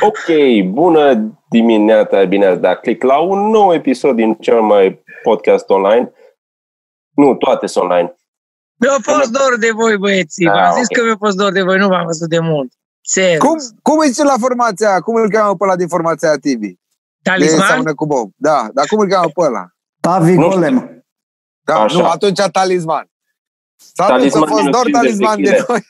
Ok, bună dimineața, bine ați dat click la un nou episod din cel mai podcast online. Nu, toate sunt online. Mi-a fost dor de voi, băieții. Da, V-am zis ok. că mi-a fost dor de voi, nu v-am văzut de mult. Serios. Cum, cum îi zice la formația? Cum îl cheamă pe ăla din formația aia Tibi? De Talisman? seamănă cu Bob. Da, dar cum îl cheamă pe ăla? Tavi Nu Golem. Da, Așa. nu, atunci talisman. S-a Talisman a fost minus doar 50 de talisman de kg. noi.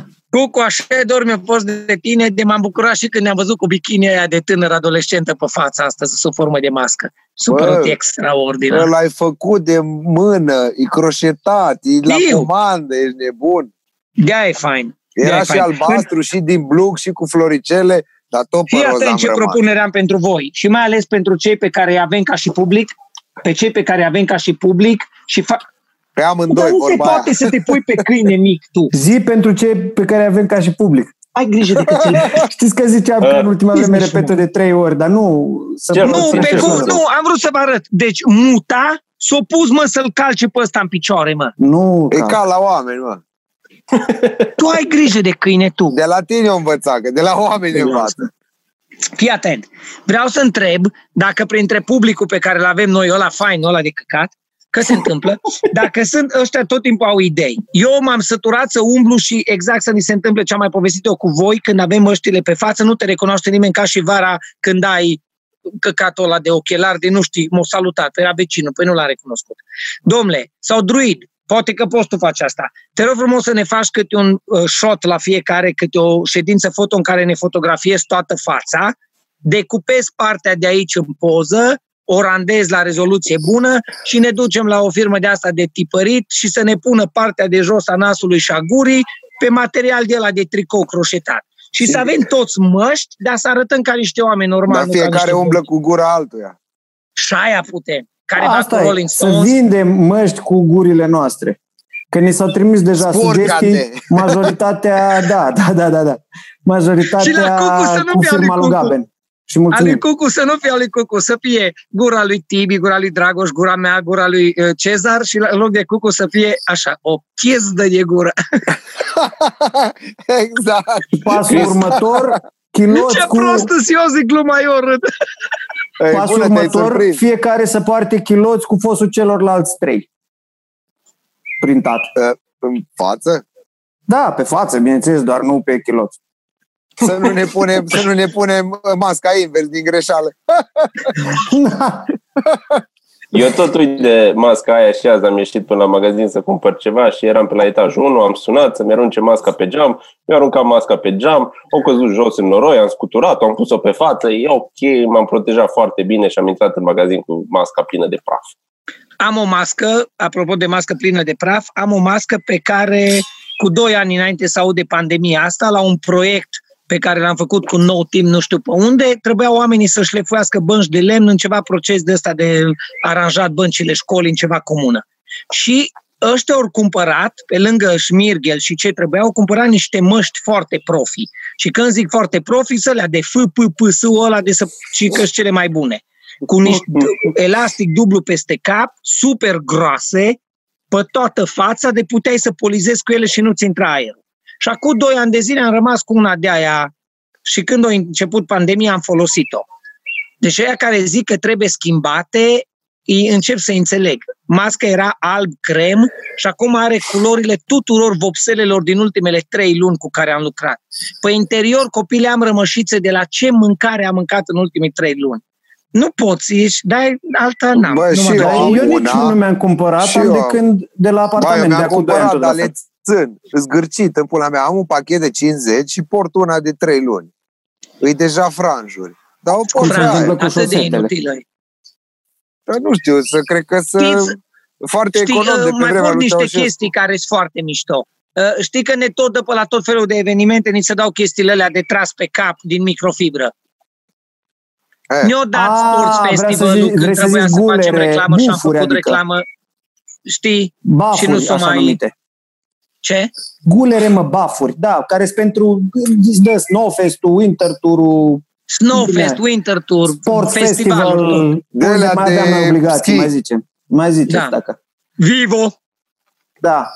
Cucu, așa de dor mi-a fost de tine, de m-am bucurat și când ne-am văzut cu bikini aia de tânăr adolescentă pe fața asta, sub formă de mască. Super Bă, extraordinar. Ăla ai făcut de mână, e croșetat, e la Știu. comandă, ești nebun. De-aia e fain. Era De-aia e și fain. albastru, și din blug, și cu floricele, dar tot pe Fii roz am atent ce rămas. propunere am pentru voi și mai ales pentru cei pe care îi avem ca și public, pe cei pe care îi avem ca și public și fa- Pe Dar amândoi, nu se vorba aia. poate să te pui pe câine mic tu. Zi pentru cei pe care avem ca și public. Ai grijă de cățele. Știți că ziceam că în ultima vreme business, repetă de trei ori, dar nu... Să Ce, Nu, nu, pe ce cum, să- nu, am vrut să vă arăt. Deci muta s-a pus, mă, să-l calce pe ăsta în picioare, mă. Nu, E ca... ca la oameni, mă. Tu ai grijă de câine tu. De la tine o învăța, că de la oameni învață. Fii atent. Vreau să întreb dacă printre publicul pe care îl avem noi, ăla fain, ăla de căcat, că se întâmplă, dacă sunt ăștia tot timpul au idei. Eu m-am săturat să umblu și exact să ni se întâmple ce am mai povestit eu cu voi, când avem ăștile pe față, nu te recunoaște nimeni ca și vara când ai căcatul ăla de ochelari, de nu știi, m-a salutat, era vecinul, păi nu l-a recunoscut. Domnule, sau druid, poate că poți tu face asta. Te rog frumos să ne faci câte un uh, shot la fiecare, câte o ședință foto în care ne fotografiezi toată fața, decupezi partea de aici în poză, o randezi la rezoluție bună și ne ducem la o firmă de asta de tipărit și să ne pună partea de jos a nasului și a gurii pe material de la de tricou croșetat. Și să avem toți măști, dar să arătăm ca niște oameni normali. Dar nu ca fiecare niște umblă buni. cu gura altuia. Și aia putem. Care va cu Asta Rolling e, să Stones. vindem măști cu gurile noastre. Că ni s-au trimis deja Spurcate. sugestii, majoritatea, da, da, da, da, da. Majoritatea Și la Cucu să nu cu fie al lui firma lui Cucu. Gaben. Și A lui mulțumim. Cucu să nu fie a lui Cucu, să fie gura lui Tibi, gura lui Dragoș, gura mea, gura lui uh, Cezar și la- în loc de Cucu să fie așa, o piezdă de gură. exact. Pasul următor, chiloți Ce cu... prostă și eu zic gluma, eu râd. E, Pasul bună, te-ai următor, surprins. fiecare să poarte chiloți cu fosul celorlalți trei. Printat. În față? Da, pe față, bineînțeles, doar nu pe chiloți. Să nu ne punem, să nu ne punem uh, masca invers din greșeală. Eu tot uit de masca aia și azi am ieșit până la magazin să cumpăr ceva și eram pe la etajul 1, am sunat să-mi arunce masca pe geam, mi-a aruncat masca pe geam, au căzut jos în noroi, am scuturat-o, am pus-o pe față, e ok, m-am protejat foarte bine și am intrat în magazin cu masca plină de praf. Am o mască, apropo de mască plină de praf, am o mască pe care cu doi ani înainte să aud de pandemia asta, la un proiect pe care l-am făcut cu nou timp, nu știu pe unde, trebuiau oamenii să șlefuiască bănci de lemn în ceva proces de ăsta de aranjat băncile școlii în ceva comună. Și ăștia au cumpărat, pe lângă șmirghel și ce trebuia, au cumpărat niște măști foarte profi. Și când zic foarte profi, să le de F, P, P, S, ăla de să și că cele mai bune. Cu niște elastic dublu peste cap, super groase, pe toată fața, de puteai să polizezi cu ele și nu-ți intra aerul. Și acum doi ani de zile am rămas cu una de aia și când a început pandemia am folosit-o. Deci aia care zic că trebuie schimbate, îi încep să înțeleg. Masca era alb-crem și acum are culorile tuturor vopselelor din ultimele trei luni cu care am lucrat. Pe interior copiii am rămășițe de la ce mâncare am mâncat în ultimii trei luni. Nu poți, ești, dar alta n-am. Bă, nu și mă eu dai. am eu nici una nu mi-am cumpărat, și am eu de am. când de la Ba, eu apartament, de mi-am acum doi ani cumpărat, tot dar la fel. le țin. Zgârcit în pula mea. Am un pachet de 50 și port una de 3 luni. Îi deja franjuri. Dar o port se pe aia. întâmplă cu Atât de șosetele. inutilă e. Dar nu știu, să cred că să... Știți- foarte Știi, econom de uh, pe mai vremea pun lui niște Ceaușescu. chestii care sunt foarte mișto. Uh, Știi că ne tot dă pe la tot felul de evenimente, ni se dau chestiile alea de tras pe cap din microfibră. Eh. Ne-o dat Ah, Sports vreau să Festival zic- când vrei să trebuia zici să facem gulere, reclamă și am bufuri, făcut adică. reclamă. Știi? Bafuri, Și nu s-o așa mai- numite. Ce? Gulere, mă, bafuri, da, care sunt pentru îți dă Snowfest-ul, Winter Tour-ul, Snowfest, Bine. Winter Tour, Sport festivalul. Festival, De unde alea mai de aveam noi obligații, ski. mai zicem. Mai ziceți, Da. dacă. Vivo. Da.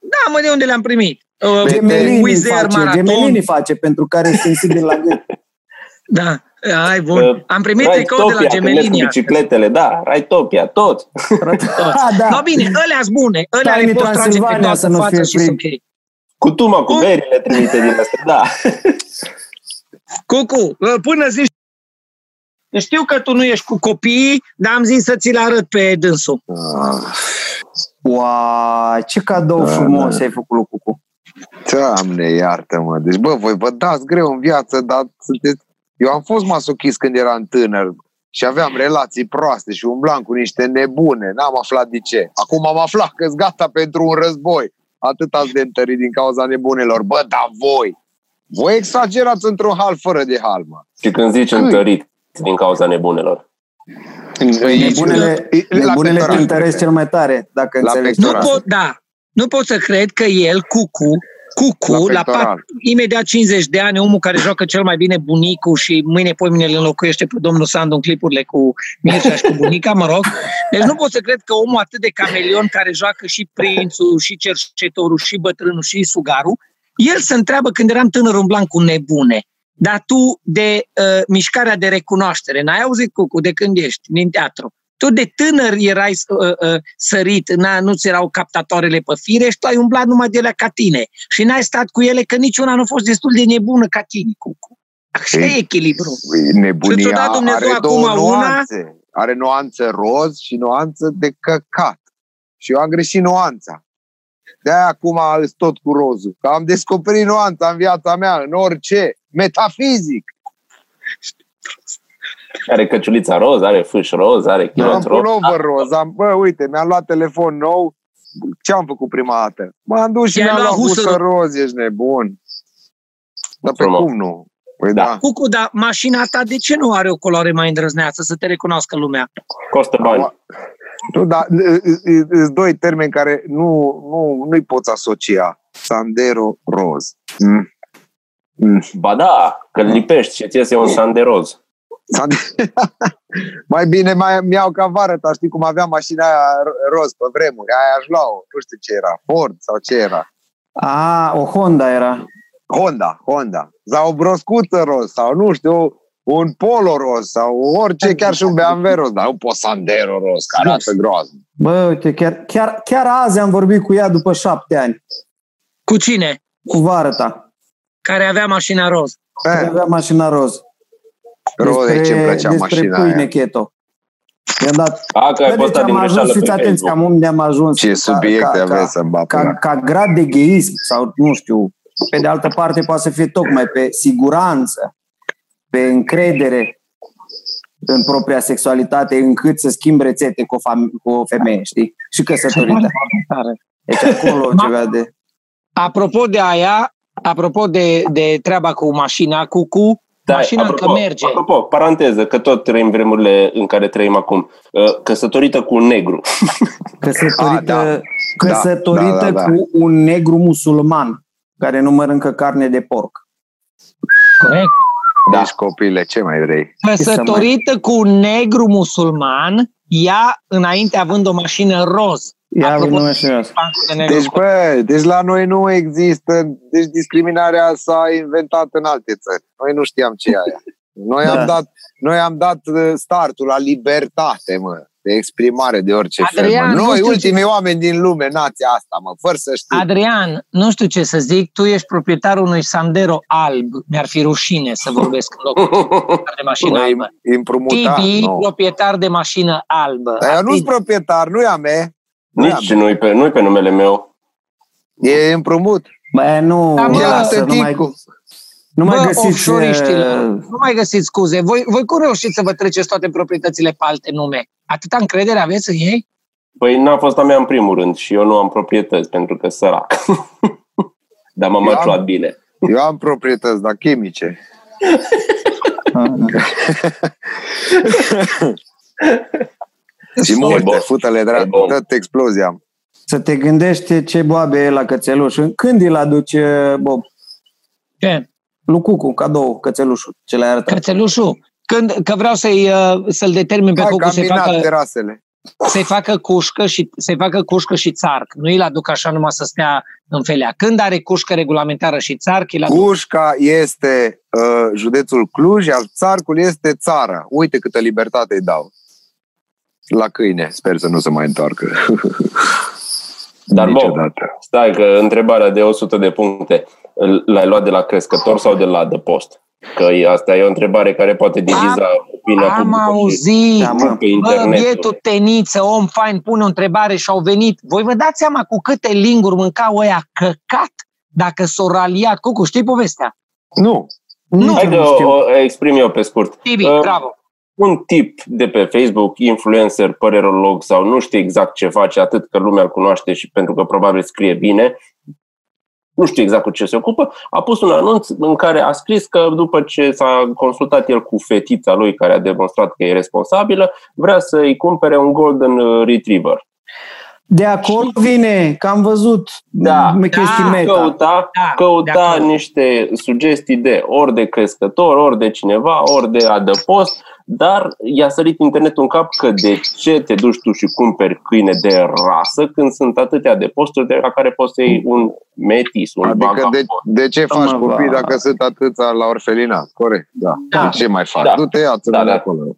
Da, mă, de unde le-am primit? Uh, Gemelini Wizz Air face, Marathon. Gemelini face pentru care sunt sensibil la gât. Da, ai bun. Uh, Am primit tricou de la Raitopia, când merg cu Gemelinia. bicicletele, da, Raitopia, tot. Ah, da. No, bine, ălea sunt bune. Ălea Tiny le poți trage pe Transilvania să toată nu fața fie și sunt frig. ok. Cu tuma, cu Cum? berile trimite din astea, da. Cucu, până zici știu că tu nu ești cu copiii, dar am zis să ți-l arăt pe dânsul. Ah, Uai, ce cadou Da, frumos da. ai făcut lui Cucu. Doamne, iartă-mă. Deci, bă, voi vă dați greu în viață, dar sunteți... Eu am fost masochist când eram tânăr și aveam relații proaste și umblam cu niște nebune. N-am aflat de ce. Acum am aflat că gata pentru un război. Atât ați de întărit din cauza nebunelor. Bă, dar voi, voi exagerați într-un hal fără de hal, mă. Și când zici Câi? întărit din cauza nebunelor. Nebunele, La nebunele te pectoral, întăresc cel mai tare, dacă La înțelegi. Nu pectoral. pot, da, nu pot să cred că el, Cucu, Cucu, La la, pectoral. pat, imediat 50 de ani, omul care joacă cel mai bine bunicul și mâine poimine îl înlocuiește pe domnul Sandu în clipurile cu Mircea și cu bunica, mă rog. Deci nu pot să cred că omul atât de camelion care joacă și prințul, și cercetorul, și bătrânul, și sugarul, el se întreabă când eram tânăr umblam cu nebune. Dar tu de uh, mișcarea de recunoaștere, n-ai auzit, Cucu, de când ești din teatru? Tu de tânăr erai uh, uh, sărit, n-a, nu-ți erau captatoarele pe fire și tu ai umblat numai de la ca tine. Și n-ai stat cu ele că niciuna nu a fost destul de nebună ca tine, Cucu. Așa Ei, e echilibru. Nebunia Și ți-o dat Dumnezeu are două acum una? nuanțe. Are nuanță roz și nuanță de căcat. Și eu am greșit nuanța. De-aia acum sunt tot cu rozul. Că am descoperit nuanța în viața mea, în orice. Metafizic. Are căciulița roz, are fâș roz, are Am chiloți roz. pullover roz. Am, bă, uite, mi-am luat telefon nou. Ce am făcut prima dată? M-am dus și I-ai mi-am luat luat husă husă roz, ești nebun. Dar pe Frumos. cum nu? Păi Da. da. Cucu, dar mașina ta de ce nu are o culoare mai îndrăzneață să te recunoască lumea? Costă bani. Nu, dar sunt doi termeni care nu, nu, nu-i poți asocia. Sandero roz. Mm. Mm. Ba da, că îl lipești și ți iese un san de roz. Sand- mai bine mai mi-au ca vară, dar știi cum aveam mașina aia ro- roz pe vremuri. Aia aș lua-o. Nu știu ce era. Ford sau ce era. A, o Honda era. Honda, Honda. Sau o broscuță roz sau nu știu, un polo roz sau orice, chiar și un BMW roz, dar nu pot Sandero roz, care arată groaznic. Bă, uite, chiar, chiar, chiar azi am vorbit cu ea după șapte ani, Cu cine? cu vară ta. Care avea mașina roz. care Eh, avea mașina roz. Roz, de ce îmi plăcea despre mașina pâine aia. keto. I-am dat. A, că ai Bă, deci postat am din ajuns, greșeală fiți pe atenți, Facebook. cam unde am ajuns. Ce subiecte ca, aveți să-mi bapă. ca, ca grad de gheism sau, nu știu, pe de altă parte poate să fie tocmai pe siguranță, pe încredere în propria sexualitate, încât să schimb rețete cu o, fam- cu o femeie, știi? Și căsătorită. Deci acolo Ma- ceva de... Apropo de aia, apropo de, de treaba cu mașina, cu cu, Da, mașina apropo, încă merge. Apropo, paranteză, că tot trăim vremurile în care trăim acum. Uh, Căsătorită cu un negru. Căsătorită, Ah, da. căsătorită Da, da, da, da. cu un negru musulman care nu mănâncă carne de porc. Corect. Da. Deci copile, ce mai vrei? Căsătorită cu un negru musulman, ea înainte având o mașină roz. Ia Apropo- nu știu asta. De negru. Deci, bă, deci la noi nu există, deci discriminarea s-a inventat în alte țări. Noi nu știam ce e aia. Noi, Da. am dat, noi am dat uh, startul la libertate, mă, de exprimare de orice Adrian, fel. nu Mă. Noi, știu ultimii oameni din lume, nația asta, mă, fără să știi. Adrian, nu știu ce să zic, tu ești proprietarul unui Sandero alb. Mi-ar fi rușine să vorbesc în locul de mașină Bă, albă. împrumutat, Tibi, nu. proprietar de mașină albă. Dar eu nu sunt Atât. proprietar, nu e a mea. Nu e a Nici mea. nu-i pe, nu pe numele meu. E împrumut. Bă, nu, Da, mă, E la lasă, nu mai, tăticul. Nu mai Bă, găsiți... offshore-iștilor, uh, nu mai găsiți scuze. Voi, voi cum reușiți să vă treceți toate proprietățile pe alte nume? Atâta încredere aveți în ei? Păi n-a fost a mea în primul rând și eu nu am proprietăți pentru că sărac. Dar m-am Eu am- măciuat bine. Eu am proprietăți, dar chimice. Și E multe, bun. futele E drag, bun. tot explozia. Să te gândești ce boabe e la cățeluș. Când îl aduce Bob? Ce? Lui Cucu, cadou, cățelușul, ce l-ai arătat. Cățelușul? Când, că vreau să-i, uh, să-l determin pe Hai că Cucu am să minat facă... terasele. să-i facă cușcă și, să-i facă cușcă și țarc. Nu îl aduc așa numai să stea în felea. Când are cușcă regulamentară și țarc, îl aduc. Cușca este uh, județul Cluj, iar țarcul este țara. Uite câtă libertate îi dau. La câine, sper să nu se mai întoarcă. Dar, Bob, Niciodată. stai că întrebarea de 100 de puncte l-ai luat de la crescător sau de la adăpost? Că e- asta e o întrebare care poate diviza opinia Am publică și auzit, Da, mă. pe bă, internet. bietul teniță, om fain, pune o întrebare și au venit. Voi vă dați seama cu câte linguri mâncau ăia căcat dacă s-au raliat. Cucu, știi povestea? Nu. Nu. Hai că nu știu. o, o exprim eu pe scurt. Tibi, Uh, bravo. un tip de pe Facebook, influencer, părerolog sau nu știu exact ce face, atât că lumea îl cunoaște și pentru că probabil scrie bine, nu știu exact cu ce se ocupă, a pus un anunț în care a scris că după ce s-a consultat el cu fetița lui care a demonstrat că e responsabilă, vrea să-i cumpere un Golden uh, Retriever. De acolo vine, că am văzut Da. m- chestii Da. meta. Căuta, Da, de căuta acord. niște sugestii de ori de crescător, ori de cineva, ori de adăpost, dar i-a sărit internetul în cap că de ce te duci tu și cumperi câine de rasă când sunt atâtea de posturi de la care poți să iei un metis, un Adică vagabond. de, de ce faci Mă, copii va. dacă sunt atâția la orfelinat? Corect, da. Da. De ce mai faci? Da. Du-te, ia-ți Da, de da. acolo.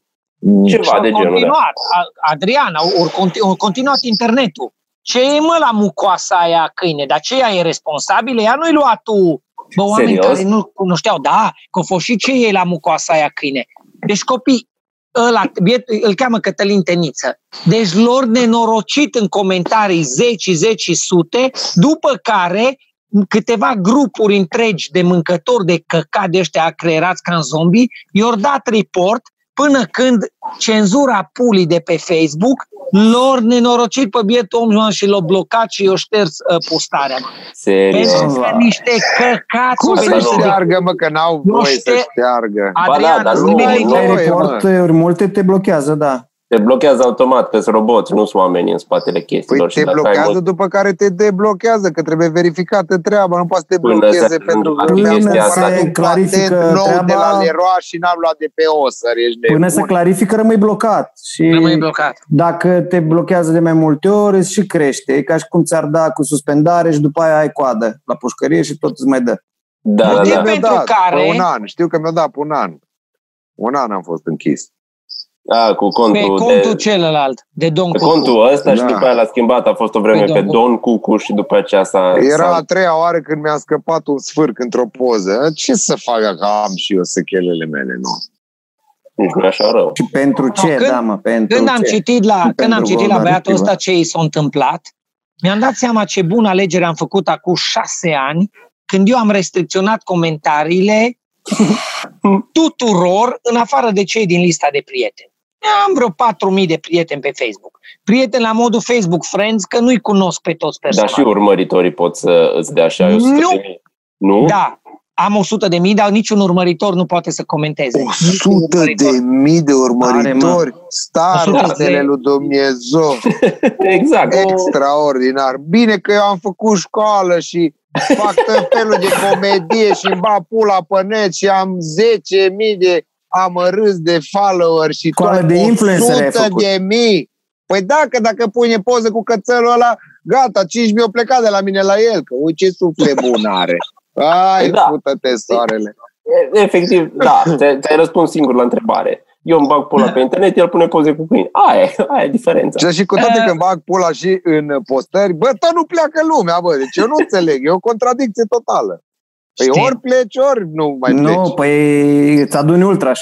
Ceva Și au de genul ăla. continuat. A- Adrian, au, au, conti- au continuat internetul. Ce e mă la mucoasa aia câine? Dar ce ea e responsabilă? Ea nu-i luat tu. Bă, oameni Serios? care nu cunoșteau. Da, că au fost și ce e la mucoasa aia câine. Deci copii, ăla, biet, îl cheamă Cătălin Teniță. Deci lor nenorocit în comentarii zeci, zeci, sute, după care câteva grupuri întregi de mâncători de căcat de ăștia acreerați ca în zombie, i-au dat report până când cenzura pulii de pe Facebook lor nenorocit pe bietul om și l-au blocat și i-au șters uh, postarea. mă. Serios. Pentru că niște căcați Cum au să venit de- șteargă, mă, că n-au Nu voie să știe- șteargă? Adrian, Ba da, dar sunt nu- milioane nu- de- voie, Reporturi multe te blochează, da. Te blochează automat, că sunt roboți, nu sunt oameni în spatele chestiilor. Păi te dacă ai blochează mult- după care te deblochează, că trebuie verificată treaba, nu poate să te Până blocheze se- pentru că până mi-am se cumpărat un clarifică patent nou de treaba- la Leroy și n-am luat de pe Osăr, ești Până se nebun. clarifică, rămâi blocat. Și Rămâi blocat. dacă te blochează de mai multe ori, îți și crește. E ca și cum ți-ar da cu suspendare și după aia ai coadă la pușcărie și tot îți mai dă. Da, da, Motiv da. Mi-a pentru dat care- pe un an, știu că mi-a dat pe un an. Un an am fost închis. A, cu Pe contul, contul de, celălalt, de Don pe Cucu. contul ăsta și Da. după aia l-a schimbat. A fost o vreme Pe pe Don Don Cucu și după aceea s-a... Era s-a a treia oară când mi-a scăpat un sfârc într-o poză. Ce să fac dacă am și eu sechelele mele? Nu. nici nu e așa rău. Și pentru ce, când- da, mă, pentru Când am ce? citit la, când am Pentru citit la Golden băiatul Retriever. ăsta ce i s-a întâmplat, mi-am dat seama ce bună alegere am făcut acum șase ani, când eu am restricționat comentariile tuturor, în afară de cei din lista de prieteni. Am vreo 4.000 de prieteni pe Facebook. Prieteni la modul Facebook Friends, că nu-i cunosc pe toți Dar personal. și urmăritorii pot să îți dea așa 100 Nu. de mii. Nu? Da, am 100 de mii, dar niciun urmăritor nu poate să comenteze. Niciun 100 urmăritor. de mii de urmăritori. Starostele 100 de- lui Dumnezeu. Exact. Extraordinar. Bine că eu am făcut școală și fac tot felul de comedie și îmi bat pula pe net și am 10.000 de amărâți de follower și Școală tot de influencer ai 100 făcut. de mii. Păi dacă, dacă pune poză cu cățelul ăla, gata, 5.000 au plecat de la mine la el, că uite ce suflet bun are. Ai, Da. pută-te, soarele. E- Efectiv, da, te- ți-ai răspuns singur la întrebare. Eu îmi bag pula pe internet, el pune poze cu câini. Aia e, aia e diferența. Și, și cu toate Eh. când bag pula și în postări, bă, tot nu pleacă lumea, bă, deci eu nu înțeleg, e o contradicție totală. Păi Știu. ori pleci, ori nu mai pleci. Nu, păi îți aduni ultraș.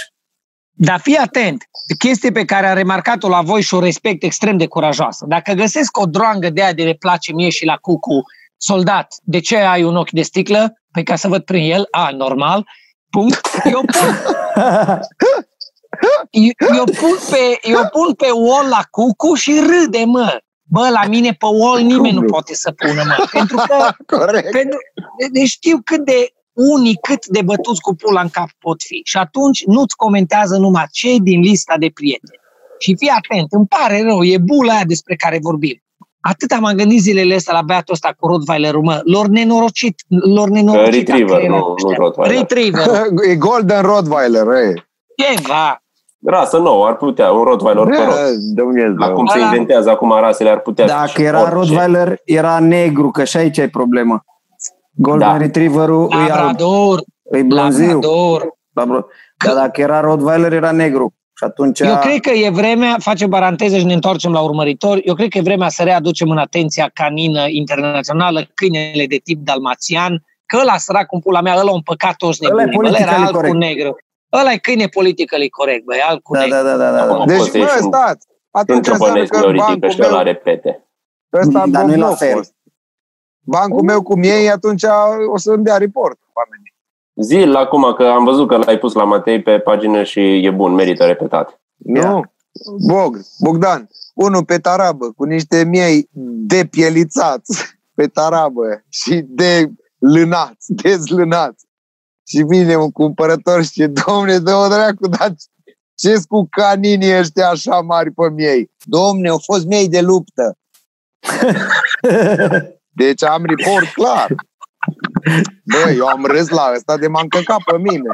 Dar fii atent, chestie pe care am remarcat-o la voi și o respect extrem de curajoasă. Dacă găsesc o droangă de aia de le place mie și la cucu, soldat, de ce ai un ochi de sticlă? Păi ca să văd prin el, a, normal, punct. Eu pun, eu, eu pun, pe, eu pun pe wall la cucu și râde, mă. Bă, la mine pe wall nimeni nu poate să pună, mă. Pentru că Corect. pentru, deci știu cât de unii, cât de bătuți cu pula în cap pot fi. Și atunci nu-ți comentează numai cei din lista de prieteni. Și fii atent, îmi pare rău, e bula aia despre care vorbim. Atât am gândit zilele astea la băiatul ăsta cu Rottweiler-ul, mă, lor nenorocit, lor nenorocit. Retriever, a creierat nu- nu ăștia. Rottweiler. Retriever, E Golden Rottweiler, e. ceva. Rasă nouă, ar putea, un Rottweiler pe rot. Dumnezeu. Acum se Ăla- inventează, acum rasele ar putea Dacă fi era orice. Rottweiler, era negru, că și aici e problema. Golden Da. Retriever-ul e alb, Labrador, e blonziu. Labrador. Labrador. Dar dacă era Rottweiler, era negru. Și atunci... Eu cred că e vremea, facem paranteză și ne întoarcem la urmăritor, eu cred că e vremea să readucem în atenția canină internațională câinele de tip dalmațian, că ăla sărac în pula mea, ăla un păcat toți Ăla e nebunii, bă, ăla era politically alb cu corect. negru. Ăla e câine politically corect, băi, alb cu Da, negru. da, da, da, da, da. Acum Deci, poți să bă, ieși un- stați. Un Atunci înseamnă ciobănesc că mi-o ridică bancul și ăla meu, repete. ăsta Dar nu e la Bobnov fel. fost. Bancul meu cum e, atunci o să îmi dea report oamenii. Zil acum că am văzut că l-ai pus la Matei pe pagină și e bun, merită repetat. Nu? Bog, Bogdan, unul pe tarabă cu niște miei depielițați pe tarabă și de lânați, dezlânați. Și vine un cumpărător și zice, domne, dă-o dracu, dar ce cu caninii ăștia așa mari pe miei? Domne, au fost miei de luptă. Deci am report clar. Bă, eu am râs la ăsta de m-am căcat pe mine.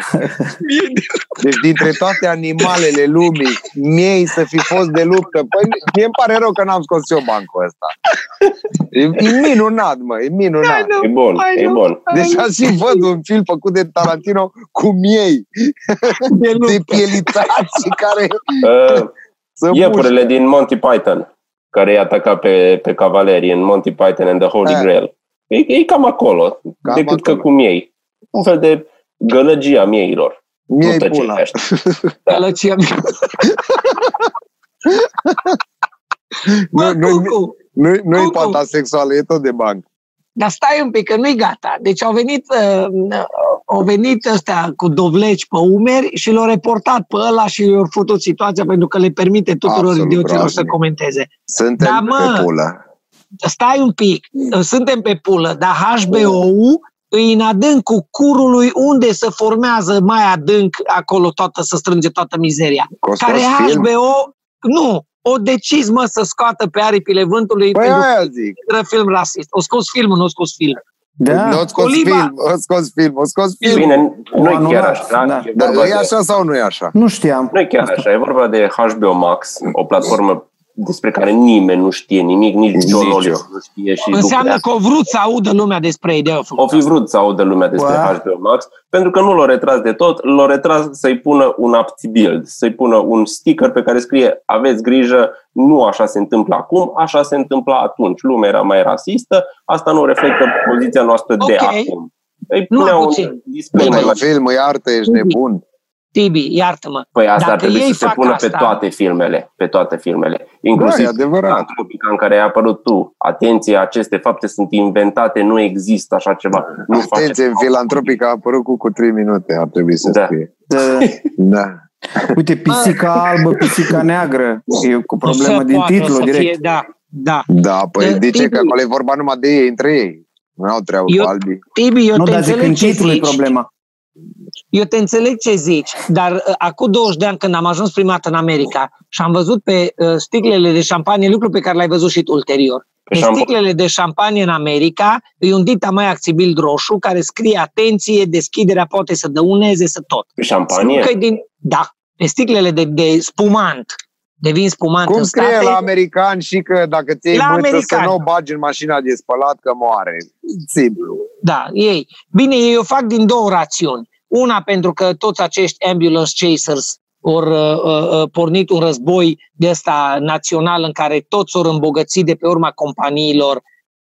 Deci dintre toate animalele lumii, miei să fi fost de luptă. Păi mie îmi pare rău că n-am scos eu bancul ăsta. E, e minunat, mă, e minunat. E bun, e bun. Deci și văd un film făcut de Tarantino cu miei De luptă. de pielițați care Uh, să muște. Iepurele din Monty Python, care i-a atacat pe, pe cavalerii în Monty Python and the Holy Eh. Grail. E, e cam acolo, Cam decât că acolo. cu miei. Un fel de gălăgia mieilor. Miei nu tăcerea pula. ăștia. Gălăcia mea. Nu, Bă, nu, Cucu, nu, nu-i Cucu. pata sexuală, e tot de banc. Dar stai un pic, că nu-i gata. Deci au venit, uh, uh, au venit ăstea cu dovleci pe umeri și l-au reportat pe ăla și i-au făcut situația pentru că le permite tuturor Absolut idioților să groaznic. comenteze. Suntem Da, mă. pe pulă. Stai un pic, uh, suntem pe pulă, dar HBO-ul îi în adâncul curului unde se formează mai adânc acolo toată, să strânge toată mizeria. Că o scos Care film. HBO, nu, o decis mă să scoată pe aripile vântului Păi pentru aia zic. că era film rasist. O scos filmul, nu o scos film. Da. Nu o scos Oliva. film, o scos film, o scos film. Bine, nu e anulat, chiar așa. da. E Dar vorba e de- așa sau nu e așa? Nu știam. Nu e chiar așa, e vorba de HBO Max, o platformă despre care nimeni nu știe nimic, nici John Nici Oliver eu. nu știe și Înseamnă lucrează. că au vrut să audă lumea despre ei, de au făcut O fi vrut să audă lumea despre Bă. HBO Max, pentru că nu l-au retras de tot, l-au retras să-i pună un apt build, să-i pună un sticker pe care scrie aveți grijă, nu așa se întâmplă acum, așa se întâmpla atunci. Lumea era mai rasistă, asta nu reflectă poziția noastră de Ok. acum. Îi Numai punea un puțin. disclaimer Bine, la film, e artă, ești nebun. Tibi, iartă-mă. Păi asta Dacă ar trebui ei să se fac pună asta- pe toate filmele, pe toate filmele, Da, inclusiv e adevărat. Antropica în care ai apărut tu. Atenție, aceste fapte sunt inventate, nu există așa ceva. Nu Atenție, face. în filantropic a apărut cu, cu 3 minute, ar trebui să Da. scrie. Da. Da. Uite, pisica albă, pisica neagră. E cu Nu se problemă din poate titlu să direct. Fie, da, da. Da, păi Eh, de ce? Că Tibi. acolo e vorba numai de ei, între ei. Nu au treabă Eu- cu albii. Tibi, eu Nu, te dar zic în înțeleg ce titlu e zici. problema. Eu te înțeleg ce zici, dar uh, acum 20 de ani când am ajuns prima dată în America și am văzut pe uh, sticlele de șampanie, lucru pe care l-ai văzut și tu ulterior. Pe șampo- sticlele de șampanie în America e un dita mai acțibil roșu care scrie atenție, deschiderea poate să dăuneze, să tot. Șampanie? Că e din, da, pe sticlele de, de spumant, de vin spumant Cum în scrie state, la american și că dacă ți iei La mâță să american. nu o bagi în mașina de spălat că moare. Simplu. Da, ei. Bine, ei o fac din două rațiuni. Una pentru că toți acești ambulance chasers au uh, uh, pornit un război de ăsta național în care toți au îmbogățit de pe urma companiilor,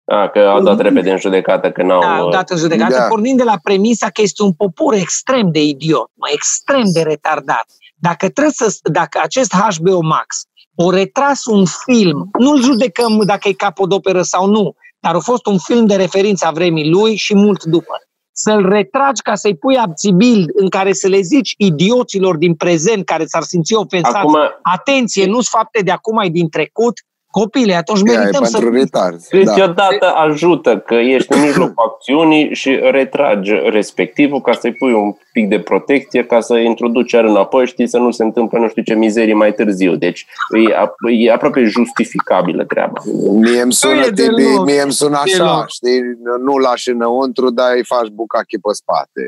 A, că au dat repede în judecată, că n-au... da, dat în judecată, Da. pornind de la premisa că este un popor extrem de idiot, mai extrem de retardat. Dacă, trebuie să, dacă acest HBO Max o retras un film, nu-l judecăm dacă e capodoperă sau nu, dar a fost un film de referință a vremii lui și mult după. Să-l retragi ca să-i pui abțibil în care să le zici idioților din prezent care s-ar simți ofensați, Acum, atenție, nu-s fapte de acum, ai din trecut, copile, atunci Ea e merităm să... pentru retarzi. Da. câteodată ajută că ești în mijlocul acțiunii și retragi respectivul ca să-i pui un pic de protecție, ca să introduci iar înapoi, știi, să nu se întâmple nu știu ce mizerii mai târziu. Deci e, ap- e aproape justificabilă treaba. Mie îmi sună, Nu e tibi, deloc. mie îmi sună așa, Deloc. știi? Nu lași înăuntru, dar îi faci bucache pe spate.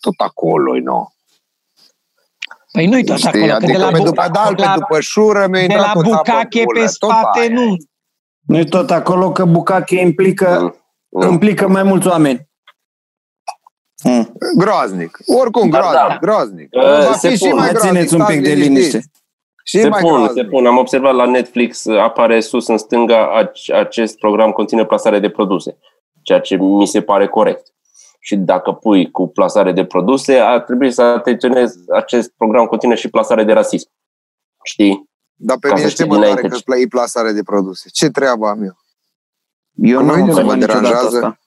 Tot acolo, nu? Păi nu-i tot Știi? acolo, că de Adică la, pe bu- după dal, pe la, după șură, mi-a de intrat la cu țapă în bucache gură. pe Tot spate, aia. nu. nu e tot acolo că bucache implică, Nu. implică mai mulți oameni. Mm. Groaznic. Oricum, Da, groaznic, da. groaznic. Uh, Va se fi și pun. mai Mai groaznic. țineți un stați pic de liniștiți. liniște. Și Se mai pun, groaznic. se pun. Am observat la Netflix, apare sus în stânga, ac- acest program conține plasare de produse, ceea ce mi se pare corect. Și dacă pui cu plasare de produse, ar trebui să atenționezi, acest program conține și plasare de rasism. Știi? Dar pe Ca mine să știi știi mă tare dinainte. că îți plasare de produse. Ce treabă am eu? Eu Cu nu am mine nu observat mă niciodată deranjează. asta.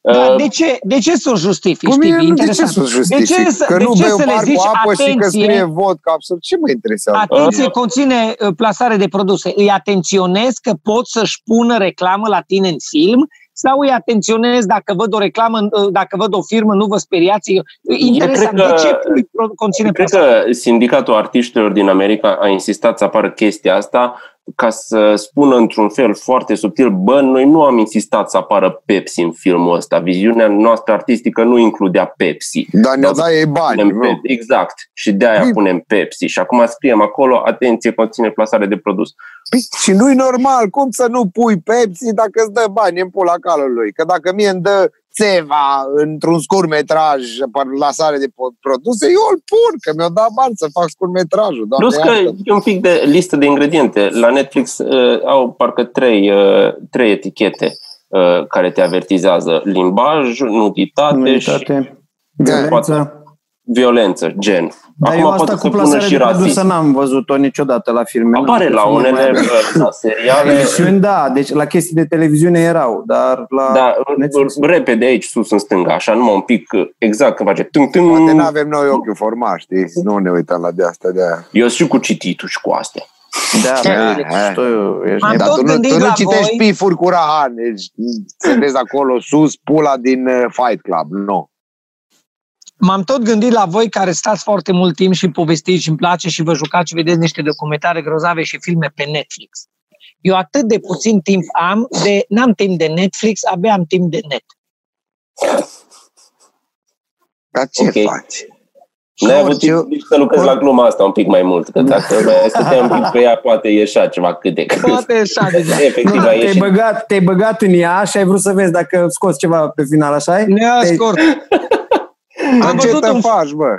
Da, Uh, de ce, de ce să o justifici? Cu mine Tibi? nu, de ce Interesant. să justific? De ce să, că de nu ce beau să le bar zici cu apă și că atenție, scrie vodka. Absolut. Ce mă interesează? atenție conține uh, plasare de produse? Îi atenționezi că pot să-și pună reclamă la tine în film sau îi atenționezi dacă văd o reclamă, uh, dacă văd o firmă, nu vă speriați? Interesant. cred că- de ce pui pro- conține Cred plasare? că sindicatul artiștilor din America a insistat să apară chestia asta ca să spună într-un fel foarte subtil, bă, noi nu am insistat să apară Pepsi în filmul ăsta. Viziunea noastră artistică nu includea Pepsi. Dar ne-a Da, dat ei bani, Punem nu? Pepsi. Exact. Și de aia Păi- punem Pepsi. Și acum scriem acolo, atenție, conține plasare de produs. Păi, și nu-i normal. Cum să nu pui Pepsi dacă îți dă bani în pula calului? Că dacă mie îmi dă țeva într-un scurtmetraj plasare de po- produse, eu îl pun, că mi-au dat bani să fac scurtmetrajul. Doamne Plus că iartă. e un pic de listă de ingrediente. La Netflix uh, au parcă trei, uh, trei etichete uh, care te avertizează. Limbaj, nuditate și Nuditate, violență. Violență, gen. Dar eu asta poate cu să pună plasare și de produse rasism. n-am văzut-o niciodată la filme. Apare N-am la văzut să mă unele, mai- uh, la seriale, Emisiuni, da, deci la chestii de televiziune erau, dar la dar Netflix. repede aici, sus în stânga, așa, numai un pic, uh, exact când face tâng, Poate tâng. nu avem noi ochiul format, știi? Nu ne uităm la de asta de aia. Eu sunt și cu cititul și cu astea. Da, Eh, da, eh. știu, ești Am nebun. Dar tot tu nu, gândit tu nu la citești voi. pifuri cu Rahan, deci să vezi acolo sus pula din uh, Fight Club. Nu. M-am tot gândit la voi care stați foarte mult timp și povestiți și îmi place și vă jucați și vedeți niște documentare grozave și filme pe Netflix. Eu atât de puțin timp am, de n-am timp de Netflix, abia am timp de net. Dar ce Ok. faci? N-ai avut Orice- timp nici să lucrezi la gluma asta un pic mai mult, că dacă mai stăteam un pic pe ea, poate ieșea ceva câte. Poate așa deja. Efectiv, Nu, a dar te-ai ieșit. băgat, te-ai băgat în ea și ai vrut să vezi dacă scoți ceva pe final, așa e? Ne-a Te-ai- scurt. Dar Am ce văzut te un faci, bă?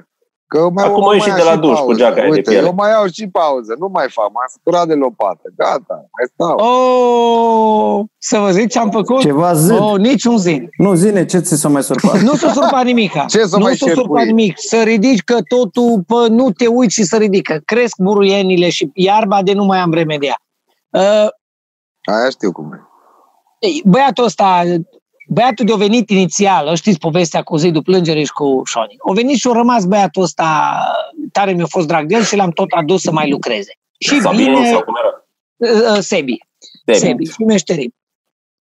Că eu mai, Acum eu mai ieși iau de la și duș cu pauză. geaca aia de Uite, piele. eu mai iau și pauză. Nu mai fac. M-am săturat de lopată. Gata, mai stau. Oh, să vă zic ce am făcut? Ceva zâd. Oh, niciun zi. Nu, zine, ce ți s-a mai surpat? Nu s-a surpat nimica. Ce să nu mai s-a surpat cercui? nimic. Să ridici că totul, pă, nu te uiți și să ridică. Cresc buruienile și iarba de nu mai am remedia. Uh, Aia știu cum e. băiatul ăsta, băiatul de-a venit inițial, știți povestea cu Zidu Plângere și cu Șoni. O venit și a rămas băiatul ăsta, tare mi-a fost drag de el și l-am tot adus să mai lucreze. Și Sabine vine sau cum era? uh, Sebi. Sebi. Sebi, și meșterim.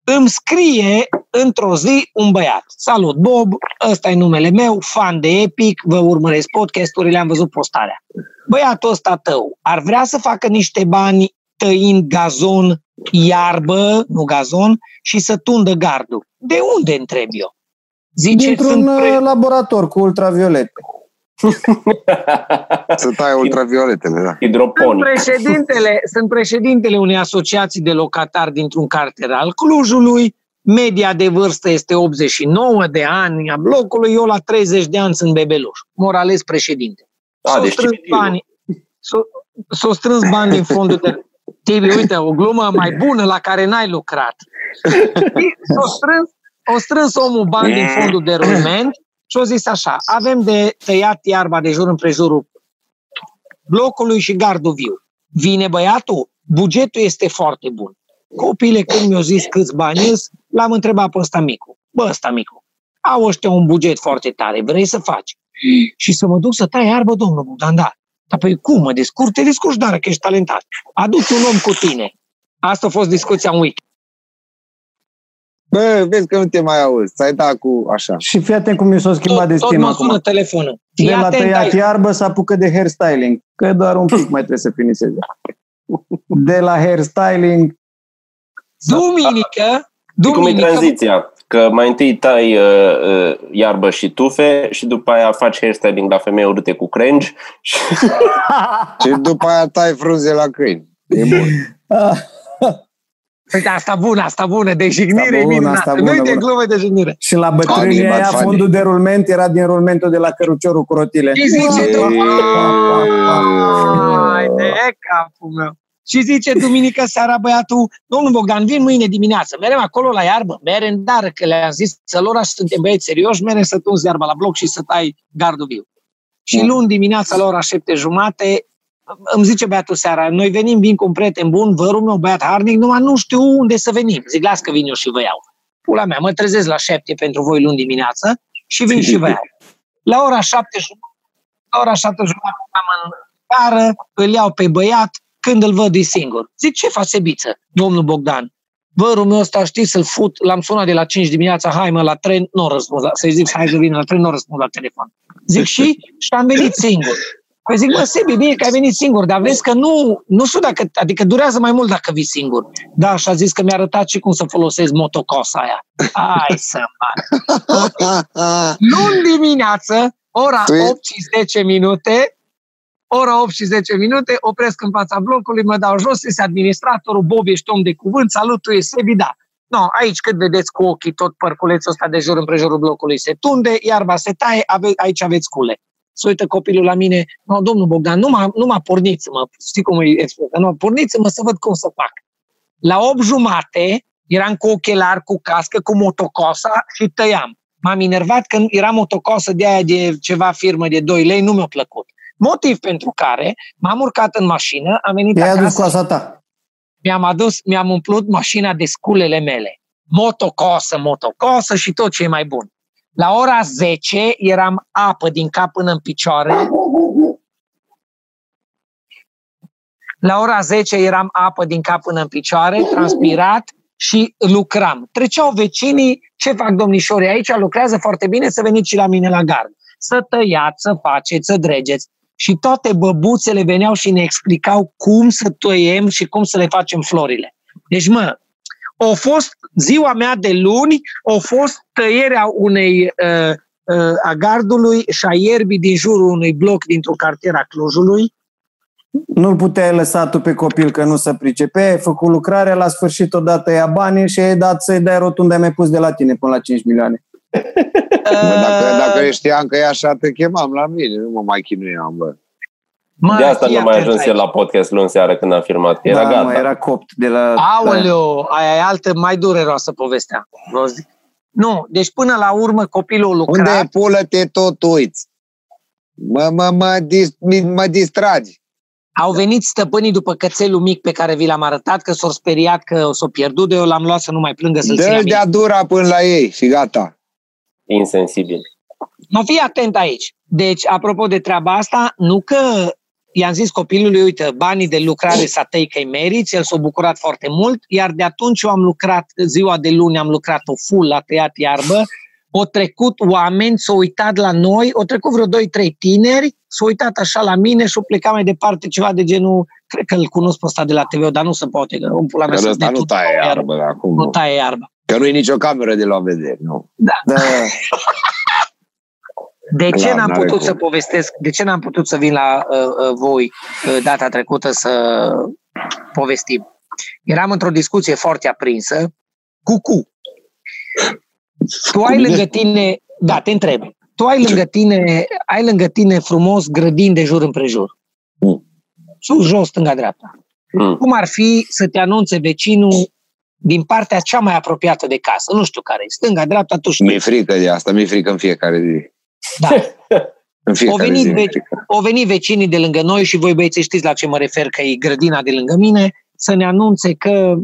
Îmi scrie într-o zi un băiat. Salut, Bob, ăsta e numele meu, fan de Epic, vă urmăresc podcasturile, am văzut postarea. Băiatul ăsta tău ar vrea să facă niște bani tăind gazon, iarbă, nu gazon, și să tundă gardul. De unde întreb eu? Zice, Dintr-un sunt pre... uh, laborator cu ultraviolete. Să tai ultravioletele, da. Sunt Hidroponic. președintele, sunt președintele unei asociații de locatari dintr-un cartier al Clujului. Media de vârstă este 89 de ani a blocului, eu la 30 de ani sunt bebeluș. Morales președinte. A, S-au deci strâns civilul. bani, s-au, s-au strâns bani din fondul de... Tibi, uite, o glumă mai bună la care n-ai lucrat. S-au strâns, au strâns omul bani din fondul de rulment și au zis așa, avem de tăiat iarba de jur împrejurul blocului și gardul viu. Vine băiatul, bugetul este foarte bun. Copiile când mi-au zis câți bani îs, l-am întrebat pe ăsta micu. Bă, ăsta micu, au ăștia un buget foarte tare, vrei să faci? Și să mă duc să tai iarbă, domnul Bogdan, da. Dar păi cum, mă descurc? Te descurci, dar că ești talentat. Adu-ți un om cu tine. Asta a fost discuția în week. Bă, vezi că nu te mai auzi. Ți-ai dat cu așa. Și fii atent cum mi s-a schimbat Tot, tot destinul mă sună acum. telefonul. De Fii la atent tăiat aici. iarbă să apucă de hairstyling, că doar un pic mai trebuie să finiseze. De la hairstyling, Duminică, Și cum e duminică, tranziția? Că mai întâi tai uh, uh, iarbă și tufe și după aia faci hairstyling la femei urâte cu cringe și Și după aia tai frunze la câini. E bun. Uite, asta bună, asta bună, de jignire Asta bună, minunată. asta bună, Nu-i de bună. glumă de jignire. Și la bătrânii Funny, but aia, funny. fondul de rulment era din rulmentul de la căruciorul cu rotile. Și zice, Ei. Ai de capul meu. Și zice duminică seara băiatul, domnul Bogdan, vin mâine dimineață, merem acolo la iarbă, merem, că le-am zis să lor suntem băieți serioși, merem să tunzi iarba la bloc și să tai gardul viu. Și Mm. luni dimineața la ora șapte jumate, îmi zice băiatul seara, noi venim, vin cu un prieten bun, vărul meu, băiat harnic, numai nu știu unde să venim. Zic, las că vin eu și vă iau. Pula mea, mă trezesc la șapte pentru voi luni dimineață și vin și vă iau. La ora șapte jumate, la ora șapte jumate am în cară, îl iau pe băiat, când îl văd e singur. Zic, ce faci, Sebiță, domnul Bogdan? Vărul meu ăsta, știi, să-l fut, l-am sunat de la 5 dimineața, hai mă, la tren, nu răspuns, la, să-i zic, hai să vină la tren, nu răspuns la telefon. Zic, și? Și am venit singur. Păi zic, mă, Sebi, bine că ai venit singur, dar vezi că nu, nu știu dacă, adică durează mai mult dacă vii singur. Da, și a zis că mi-a arătat și cum să folosesc motocosa aia. Hai să mă. Luni dimineață, ora Tu e- 8 și 10 minute, ora 8 și 10 minute, opresc în fața blocului, mă dau jos, este administratorul, Bob, ești om de cuvânt, salut, tu e Sebi, da. No, aici cât vedeți cu ochii tot părculețul ăsta de jur împrejurul blocului se tunde, iarba se taie, ave, aici aveți cule. Se uită copilul la mine, no, domnul Bogdan, nu m-a, nu m-a porniți-mă, știi cum îi explică, nu, porniți-mă să văd cum să fac. La 8 jumate eram cu ochelari, cu cască, cu motocosa și tăiam. M-am enervat când era motocosă de aia de ceva firmă de 2 lei, nu mi-a plăcut. Motiv pentru care m-am urcat în mașină, am venit I-ai adus acasă, coasa ta. mi-am adus, mi-am umplut mașina de sculele mele. Motocosă, motocosă și tot ce e mai bun. La ora 10 eram apă din cap până în picioare. La ora 10 eram apă din cap până în picioare, transpirat și lucram. Treceau vecinii, ce fac domnișorii aici, lucrează foarte bine, să veniți și la mine la gard. Să tăiați, să faceți, să dregeți. Și toate băbuțele veneau și ne explicau cum să tăiem și cum să le facem florile. Deci, mă, a fost ziua mea de luni, a fost tăierea unei uh, uh, a gardului și a ierbii din jurul unui bloc dintr-o cartier a Clujului. Nu-l puteai lăsa tu pe copil că nu se pricepe, ai făcut lucrarea, la sfârșit odată ia banii și ai dat să-i dai rotunda mai pus de la tine până la 5 milioane. Bă, dacă, Uh, dacă știam că e așa, te chemam la mine, nu mă mai chinuiam, bă. mă, de asta fii nu mai atent ajuns aici. el la podcast luni seara când am filmat, că era da, gata. mă, era copt de la... Aoleo, aia e altă mai dureroasă povestea. vă zic. Nu, deci până la urmă copilul lucra. Unde pulă-te tot uiți? Mă, mă, mă, dis, mi- mă distragi. Au venit stăpânii după cățelul mic pe care vi l-am arătat, că s-au speriat că o s-o pierdut, de eu l-am luat să nu mai plângă să-l țină Dă-l minte. de-a dura până la ei și gata. Insensibil. Mă fii atent aici. Deci, apropo de treaba asta, nu că i-am zis copilului, uite, banii de lucrare să tăi că-i meriți, el s-a bucurat foarte mult, iar de atunci eu am lucrat, ziua de luni am lucrat o full, la tăiat iarbă, au trecut oameni, s-au uitat la noi, au trecut vreo 2-3 tineri, s-au uitat așa la mine și au plecat mai departe ceva de genul, cred că îl cunosc pe ăsta de la TV, dar nu se poate, că un pula mea Că să ăsta nu taie iarbă acum. Nu Nu. taie iarbă. Că nu e nicio cameră de la vedere, nu. Da, De ce Clar, n-am n-are putut cum. să povestesc, de ce n-am putut să vin la uh, uh, voi uh, data trecută să povestim? Eram într-o discuție foarte aprinsă cu cu. Tu ai mine? lângă tine, da, te întreb, tu ai lângă tine, ai lângă tine frumos grădini de jur împrejur. Mm. Sus, jos, stânga, dreapta. Mm. Cum ar fi să te anunțe vecinul din partea cea mai apropiată de casă? Nu știu care e, stânga, dreapta, tu știi. Mi-e frică de asta, mi-e frică în fiecare zi. Da. În fiecare venit zi mi-e ve- frică. au venit vecinii de lângă noi și voi băieți știți la ce mă refer, că e grădina de lângă mine, să ne anunțe că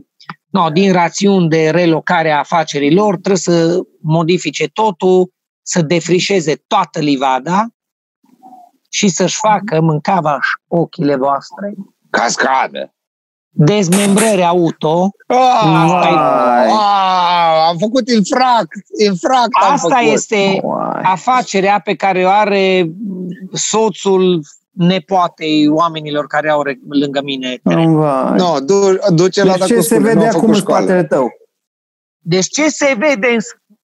no, din rațiuni de relocare a afacerilor trebuie să modifice totul, să defrișeze toată livada și să-și facă, mâncava ochile voastre, Cascadă. Dezmembrări auto. Asta e- Ah, ah, am făcut infract, infract am Asta făcut. este Uai. afacerea pe care o are soțul nepoatei oamenilor care au re- lângă mine teren. Vai. No, du, duce la Deci ce dacă se vede acum în spatele tău? Deci ce se vede în,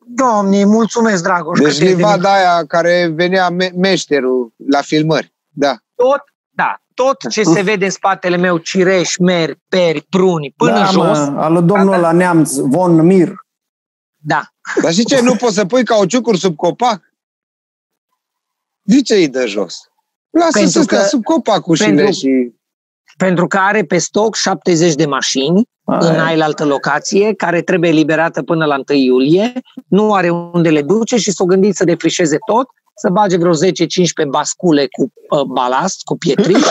Doamne, mulțumesc, Dragoș. Deci că te-ai livada aia care venea me- meșterul la filmări. Da. tot, da, tot ce se vede în spatele meu, cireș, meri, peri, pruni, până da, jos, Mă, al lui domnul la neamț, Von Mir. da. Dar și ce, nu poți să pui cauciucuri sub copac? De ce îi dă jos? Lasă Pentru să stea că- sub copac ușile pentru- și... Pentru că are pe stoc 70 de mașini în Aia. ailaltă locație, care trebuie eliberată până la 1 iulie, nu are unde le duce și s-o gândit să defrișeze tot, să bage vreo 10-15 bascule cu uh, balast, cu pietri.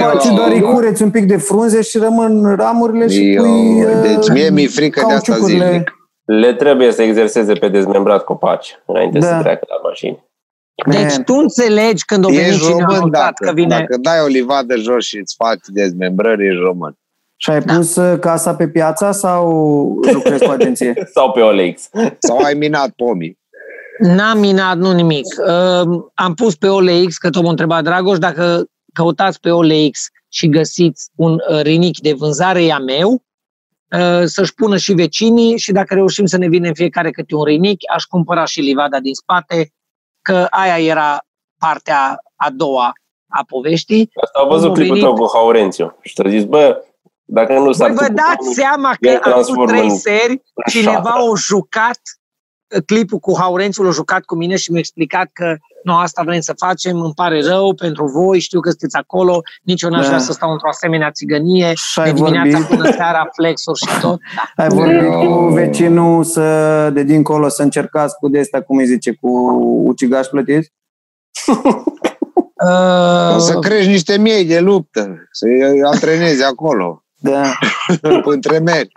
Poate doar îi cureți un pic de frunze și rămân ramurile și Eu, pui uh, deci mie mi-e frică de asta cauciucurile. zilnic. Le trebuie să exerseze pe dezmembrat copaci înainte Da. să treacă la mașini. Deci Man. tu înțelegi când o venit Ești cine a român notat dacă, că vine... dacă dai o livadă jos și îți faci dezmembrări, ești român. Și ai pus uh, casa pe piața sau lucrezi cu agenție? Sau pe OLX. Sau ai minat pomii. N-am minat, nu nimic. Uh, am pus pe OLX, că tot m-a întrebat Dragoș, dacă căutați pe OLX și găsiți un uh, rinic de vânzare, e a meu, uh, să-și pună și vecinii și dacă reușim să ne vinem fiecare câte un rinic, aș cumpăra și livada din spate, că aia era partea a doua a poveștii. Asta au văzut Omul clipul venit. tău cu Haurențiu. Și te-a zis, bă, dacă nu s-ar Voi vă întâmpla dați nimic, seama el că acum transformă trei în- seri în cineva șatră. a jucat uh, clipul cu Haurențiul, a jucat cu mine și mi-a explicat că nu, asta vrem să facem, îmi pare rău pentru voi, știu că sunteți acolo, nici eu n-aș Da. vrea să stau într-o asemenea țigănie, Și de ai dimineața vorbit, până seara, flexuri și tot. ai vorbit cu vecinul să, de dincolo să încercați cu de asta, cum îi zice, cu ucigași plătiți? O să Uh, crești niște miei de luptă, să-i antrenezi acolo, Da. între meri.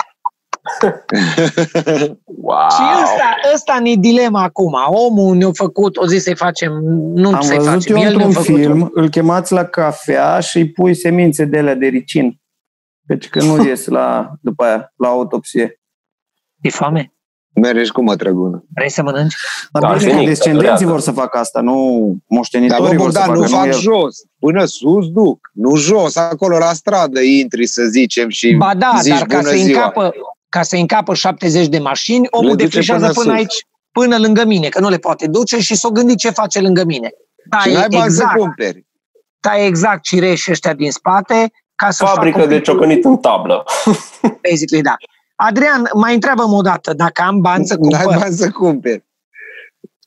Wow! și ăsta, ăsta ne dilema acum. Omul ne-a făcut, o zis să-i facem, nu Am să-i văzut facem, eu el ne-a într-un făcut. film, îl chemați la cafea și îi pui semințe de alea de ricin. Deci că nu ies la, după aia, la autopsie. E foame? Mergi cu mătrăgună. Vrei să mănânci? Dar Da, bine, arsenic, că descendenții durează. vor să facă asta, nu Dar moștenitorii bă, vor să Bogdan, facă, nu fac el. jos. Până sus duc. Nu jos, acolo la stradă intri să zicem și Ba da, zici dar ca bună să ziua. încapă, ca să încapă 70 de mașini, omul Le duce defrișează până până, sus. aici, până lângă mine, că nu le poate duce și s-o gândi ce face lângă mine. Și Taie n-ai bani să exact, cumperi. taie exact cireși ăștia din spate ca să Fabrică de ciocănit în tablă. Basically, da. Adrian, mai întreabă-mă o dată dacă am bani să N-ai cumpăr. bani să cumperi.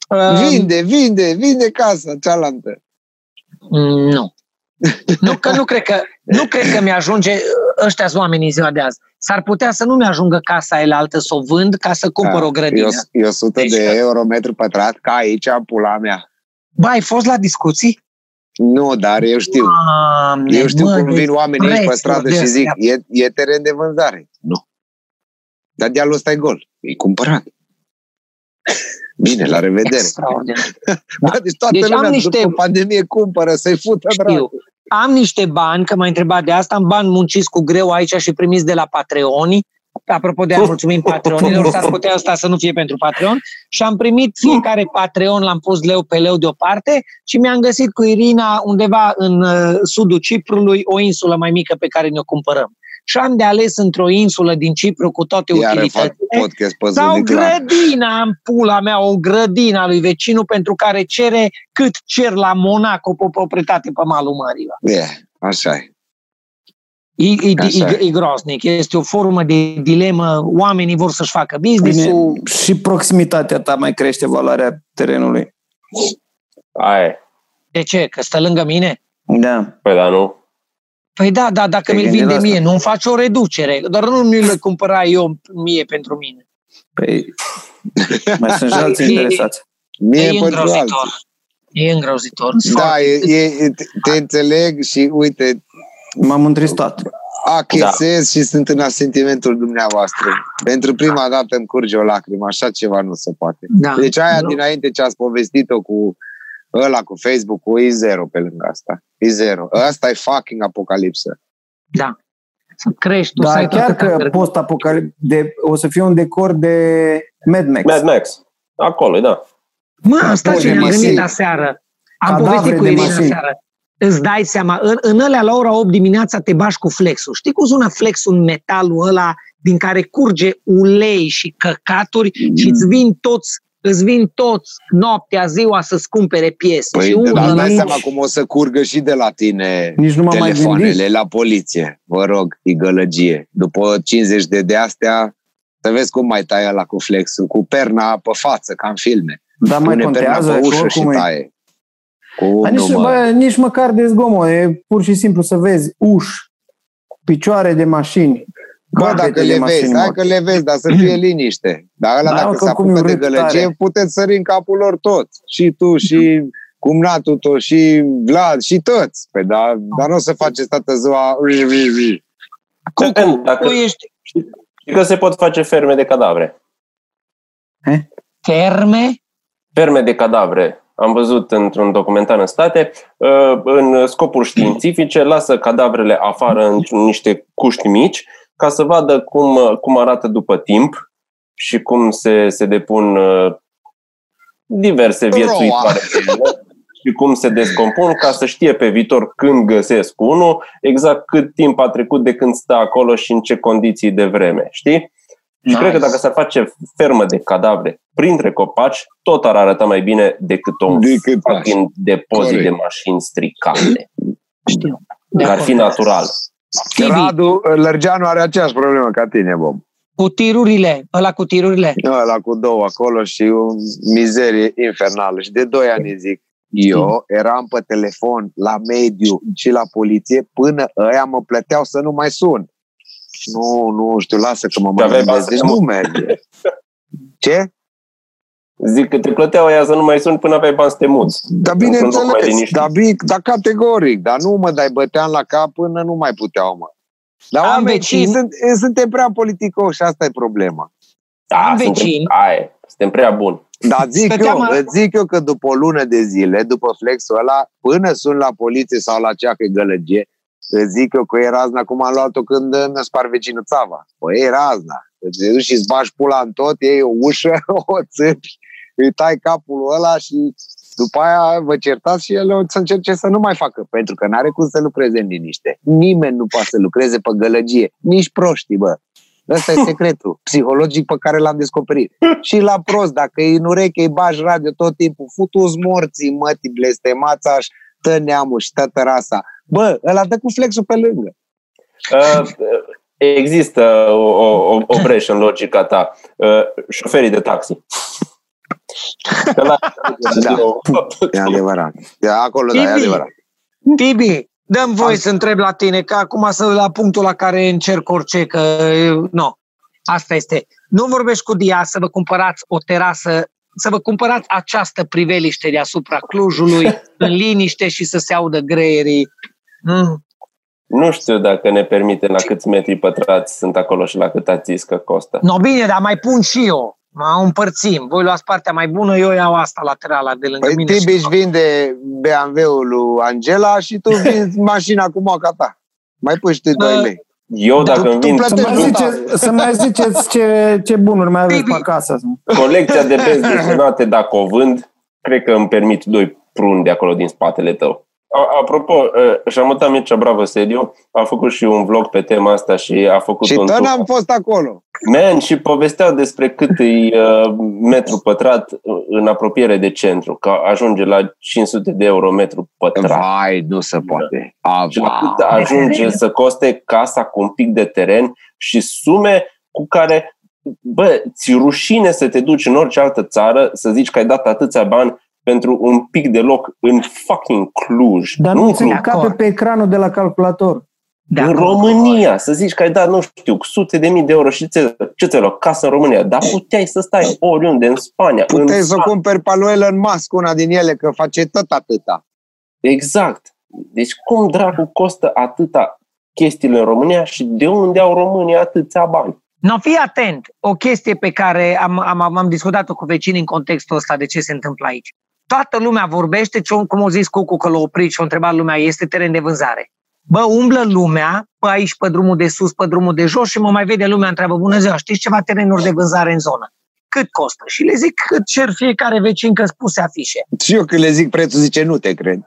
Uh, Vinde, vinde, vinde casa cealaltă. Mm, Nu. Nu că nu cred că, nu cred că mi-ajunge ăștia oamenii în ziua de azi. S-ar putea să nu mi-ajungă casa aia altă să o vând ca să cumpăr Da, o grădină. E, o- e 100 Deci de că- euro metru pătrat, ca aici, în pula mea. Bă, ai fost la discuții? Nu, dar eu știu. Doamne, Eu știu mă, cum deci vin oamenii aici pe prețuri stradă de și zic, astea. e, e teren de vânzare. Nu. Dar dealul ăsta e gol. E cumpărat. Bine, la revedere. Extraordinar. Da. Deci toată Deci am lumea niște- după pandemie cumpără să-i fută Știu. dracu. Am niște bani, că m-ai întrebat de asta, am bani munciți cu greu aici și primiți de la Patreoni. Apropo de a mulțumim Patreonilor, s-ar putea asta să nu fie pentru Patreon. Și am primit fiecare Patreon, l-am pus leu pe leu deoparte și mi-am găsit cu Irina undeva în uh, sudul Ciprului o insulă mai mică pe care ne-o cumpărăm. Și am de ales într-o insulă din Cipru cu toate Iar fac utilitățile. podcast pe Sau Zunic la... grădina în pula mea, o grădină a lui vecinul pentru care cere cât cer la Monaco pe proprietate pe malul mării. bă. E, așa e. E, e, Așa e, e groznic, este o formă de dilemă, oamenii vor să-și facă business-ul, Bine, și proximitatea ta mai crește valoarea terenului. Aia e. de ce? Că stă lângă mine? Da. Păi da, nu? Păi da, da, dacă Te-ai mi-l gândit vinde la asta? mie, nu-mi face o reducere, doar nu mi-l cumpăra eu mie pentru mine. Păi, mai sunt și alții E- Mie interesați. E pentru îngrozitor. alții. E îngrozitor. Da, e, e, te, te înțeleg și uite, M-am întristat. achesez și sunt în asentimentul dumneavoastră. Pentru prima dată îmi curge o lacrimă, așa ceva nu se poate. Da. Deci aia Nu. dinainte ce ați povestit-o cu ăla cu Facebook-ul, e zero pe lângă asta. E zero. Asta e fucking apocalipsă. Da. Să crești, tu să Dar ai chiar toată că cartea. post-apocalip de, o să fie un decor de Mad Max. Mad Max. Acolo, da. Mă, asta Apoi ce de ne-am gândit mașini. aseară. Am Cadavre povestit cu de Irina mașini. aseară. Îți dai seama, în, în alea la ora 8 dimineața te bași cu flexul. Știi cum sună flexul în metalul ăla din care curge ulei și căcaturi și îți vin toți îți vin toți noaptea, ziua să-ți cumpere piese. Păi, și dar unul dai la seama cum o să curgă și de la tine Nici nu m-am mai telefoanele gândit. la poliție. Vă rog, e gălăgie. După 50 de de astea, să vezi cum mai taie la cu flexul, cu perna pe față, ca în filme. Dar mai Pune perna contează pe și ușă și oricum e. taie. Cum Dar nu, nici, mă? bă, nici măcar de zgomot, e pur și simplu să vezi uși, picioare de mașini, Bă, capete dacă de le mașini vezi, hai morte. că le vezi, dar să fie liniște. Dar ăla Da, dacă mă, se că cum apucă e de urât gălăgie, tare. puteți sări în capul lor toți. Și tu, și cumnatul tău, și Vlad, și toți. Păi, dar, dar nu o să faceți toată ziua... Cucu, Dacă- tu ești Și că se pot face ferme de cadavre. ferme? Ferme de cadavre. Am văzut într-un documentar în state, uh, în scopuri științifice, lasă cadavrele afară în niște cuști mici ca să vadă cum, cum arată după timp și cum se, se depun uh, diverse viețuitoare pe ele și cum se descompun ca să știe pe viitor când găsesc unul, exact cât timp a trecut de când stă acolo și în ce condiții de vreme, știi? Și Nice. cred că dacă s-ar face fermă de cadavre printre copaci, tot ar arăta mai bine decât un Decât fucking depozit Corect. de mașini stricate. Știu. De Dar ar fi acord. natural. Tibi, Radu Lărgeanu are aceeași problemă ca tine, Bob. cu tirurile, ăla cu tirurile. Ăla cu două acolo și o mizerie infernală. Și de doi ani zic, eu eram pe telefon la mediu și la poliție până ăia mă plăteau să nu mai sun. Nu, nu știu, lasă că mă Și mai aveai gândesc. Deci bani să nu merge. Ce? Zic că te plăteau aia să nu mai suni până aveai bani să te muți. Dar Într-un loc mai bineînțeles, liniștit. dar, bic, dar categoric, dar nu mă dai bătean la cap până nu mai puteau, mă. Dar Am oamenii vecin. sunt, suntem prea politicoși și asta e problema. Da, vecin. Suntem, aia, suntem prea buni. Dar zic Stăteam eu, a- îți zic eu că după o lună de zile, după flexul ăla, până sun la poliție sau la cea că e gălăgie, îți zic eu că e razna cum am luat-o când mi-a spart vecinul țava. Păi e razna. Îți duci și îți bagi pula în tot, iei o ușă, o țâpi, îi tai capul ăla și după aia vă certați și el o să încerce să nu mai facă, pentru că n-are cum să lucreze în liniște. Nimeni nu poate să lucreze pe gălăgie, nici proștii, bă. Ăsta e secretul psihologic pe care l-am descoperit. Și la prost, dacă e în ureche, îi bagi radio tot timpul, futu morții, mătii, blestemața și tă neamul și toată rasa. Bă, ăla dă cu flexul pe lângă. Uh, există o, o, o- o breșă în logica ta. Uh, șoferii de taxi. Că la, Da. E adevărat. E acolo, da, e Tibi. adevărat. Tibi, dăm voie să întreb la tine, că acum să la punctul la care încerc orice, că nu. Asta este. Nu vorbești cu Dia să vă cumpărați o terasă, să vă cumpărați această priveliște deasupra Clujului, în liniște și să se audă greierii. Mm. Nu știu dacă ne permite la câți metri pătrați sunt acolo și la cât ați zis că costă. No, bine, dar mai pun și eu. Mă împărțim. Voi luați partea mai bună, eu iau asta laterala de lângă Păi mine. Tibi și- își vinde BMW-ul lui Angela și tu vinzi mașina cu moca ta. Mai puși și tu 2 lei. Eu dacă Tu- îmi tu vin plătești Să mai, Plătești zice, să mai ziceți ce, ce bunuri mai aveți pe acasă. colecția de benzi desenate, dacă o vând, cred că îmi permit doi pruni de acolo din spatele tău. A- Apropo, uh, Șamuta Mircea Bravo Sediu a făcut și un vlog pe tema asta și a făcut Și un tot tur. n-am fost acolo. Man, și povesteau despre cât e uh, metru pătrat în apropiere de centru, că ajunge la 500 de euro metru pătrat. Vai, nu se poate. A, Și la cât ajunge să coste casa cu un pic de teren și sume cu care, bă, ți rușine să te duci în orice altă țară să zici că ai dat atâția bani pentru un pic de loc în fucking Cluj. Dar nu nu în se Cluj, cape pe ecranul de la calculator. De în acord. România, să zici că ai dat, nu știu, sute de mii de euro și ce, ce ți-ai luat? Casă în România. Dar puteai să stai oriunde, în Spania. Puteai în să o cumperi pe lui Elon Musk, una din ele, că face tot atâta. Exact. Deci cum dracu costă atâta chestiile în România și de unde au românii atâția bani? No, fii atent. O chestie pe care am, am, am discutat-o cu vecinii în contextul ăsta de ce se întâmplă aici. Toată lumea vorbește, ce- cum o zis Cucu că l-a oprit și a întrebat lumea, este teren de vânzare. Bă, umblă lumea pe aici, pe drumul de sus, pe drumul de jos și mă mai vede lumea, întreabă, bună ziua, știți ceva terenuri de vânzare în zonă? Cât costă? Și le zic cât cer fiecare vecin că spuse afișe. Și eu când le zic prețul, zice, nu te cred.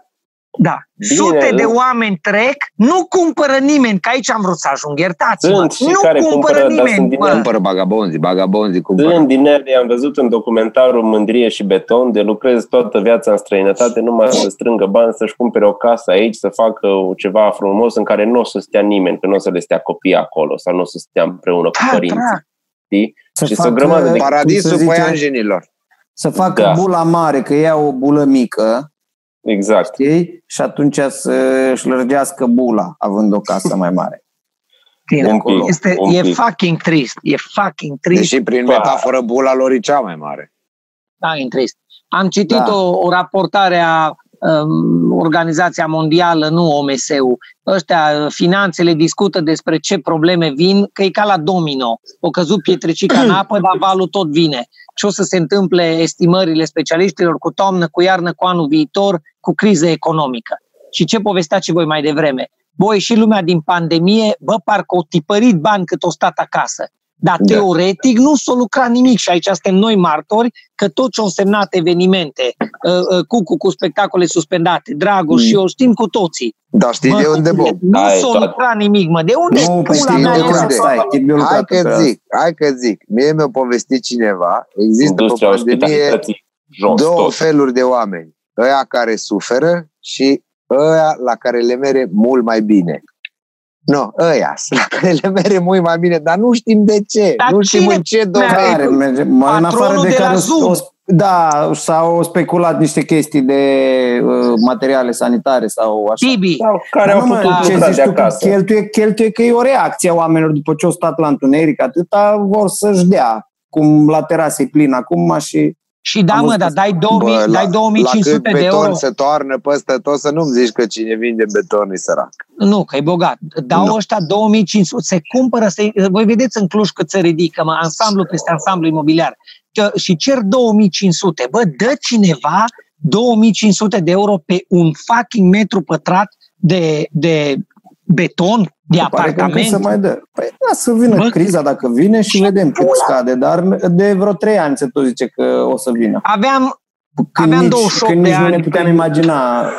Da. Bine, Sute de în- oameni trec, nu cumpără nimeni, că aici am vrut să ajung, iertați-mă. Sunt și Nu care cumpără cumpără, dar nimeni, sunt din bă. Cumpără bagabonzi, bagabonzi cumpără. Sunt din ele, am văzut în documentarul Mândrie și Beton, de lucrez toată viața în străinătate numai să strângă bani, să-și cumpere o casă aici, să facă ceva frumos în care nu o să stea nimeni, că nu o să le stea copii acolo sau nu o să stea împreună cu Da, părinții. da. Știi? Să Și facă, sunt o grămadă de- Paradisul cum se zice, păianjenilor. Să facă Da. bula mare, că ea o bulă mică, Exact. știi? Și atunci să-și lărgească bula, având o casă mai mare. Tine. Un pic, Este, un e pic. fucking trist. E fucking trist. Deși prin Ba. metaforă bula lor e cea mai mare. Da, e trist. Am citit Da. o, o raportare a um, Organizația Mondială, nu OMS-ul. Ăștia, finanțele discută despre ce probleme vin, că e ca la domino. O căzut pietricica în apă, dar valul tot vine. Ce o să se întâmple estimările specialiștilor cu toamnă, cu iarnă, cu anul viitor, cu criză economică. Și ce povesteați și voi mai devreme? Voi și lumea din pandemie, bă, parcă o tipărit bani cât o stat acasă. Dar Da. teoretic nu s-a lucrat nimic și aici suntem noi martori că tot ce au însemnat evenimente, uh, uh, Cucu cu spectacole suspendate, Dragoș Mm. și eu știm cu toții. Dar știi Bă, de unde, bă? Nu Hai, s-a toate. lucrat nimic, mă. De unde Nu, păi pula știi mea de de e să unde? facă? stai, trebuie Hai lucrat că pe asta. zic, hai că zic. Mie mi-a povestit cineva, există pe Industria pandemie ospitalității jos două tot. feluri de oameni. Ăia care suferă și ăia la care le mere mult mai bine. Nu, ăia sunt la care le mere mult mai bine, dar nu știm de ce. Dar nu știm cine în ce mere? Care domeniu. merge, mai în afară Patronul de de la care Zoom. o, o, da, s-au speculat niște chestii de uh, materiale sanitare sau așa. Tibi, Sau care Dar au nu, mă, putut ce lucra zici de tu, că acasă. cheltuie, cheltuie că e o reacție a oamenilor după ce au stat la întuneric, atâta vor să-și dea, cum la terasă e plin acum și și da, Am mă, văzut dar asta. dai, 2000, Bă, dai 2500 la cât de beton euro. se toarnă peste tot, să nu-mi zici că cine vinde beton e sărac. Nu, că e bogat. Dau Nu. ăștia 2500, se cumpără, se, voi vedeți în Cluj cât se ridică, mă, ansamblu peste ansamblu imobiliar. Că- Și cer 2500. Bă, dă cineva 2500 de euro pe un fucking metru pătrat de, de beton, de se pare că încă apartament. se mai dă. Păi da, să vină Bă, criza dacă vine și vedem cât pula. scade, dar de vreo trei ani se tot zice că o să vină. Aveam, Când Aveam nici, 28 când de nici nu ani ne puteam când- imagina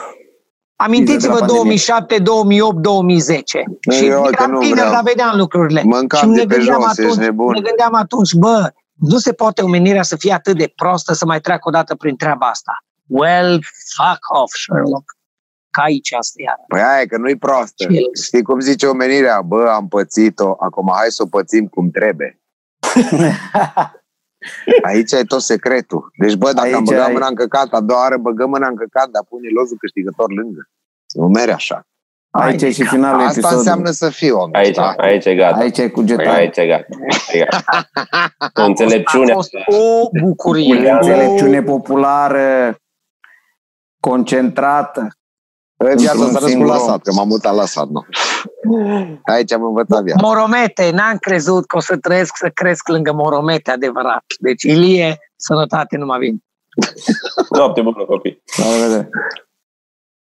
amintiți-vă de la pandemie. 2007, 2008, 2010. și Eu, uite, eram nu tineri, vreau. dar vedeam lucrurile. Mâncam și de ne pe gândeam, jos, ești atunci, nebun. ne gândeam atunci, bă, nu se poate omenirea să fie atât de prostă să mai treacă o dată prin treaba asta. Well, fuck off, Sherlock. Ca aici asta iar. Păi aia e că nu-i proastă. Ce? Știi cum zice omenirea? Bă, am pățit-o, acum hai să o pățim cum trebuie. Aici e tot secretul. Deci, bă, dacă Aici am băgat ai- mâna în căcat, a doua oară băgăm mâna în căcat, dar pune lozul câștigător lângă. Nu mere așa. aici e și finalul Asta episodului. înseamnă să fii om. Aici, da? aici e gata. Aici e cugetare. Aici e gata. Aici e gata. O A înțelepciune. fost o bucurie. Culea- Înțelepciune populară, concentrată. În viața Într-un s-a născut singur la om. sat, că m-am mutat la sat, nu. Aici am învățat viața. Moromete, n-am crezut că o să trăiesc să cresc lângă moromete adevărat. Deci, Ilie, sănătate, nu mă vin. Noapte bună, copii. La revedere.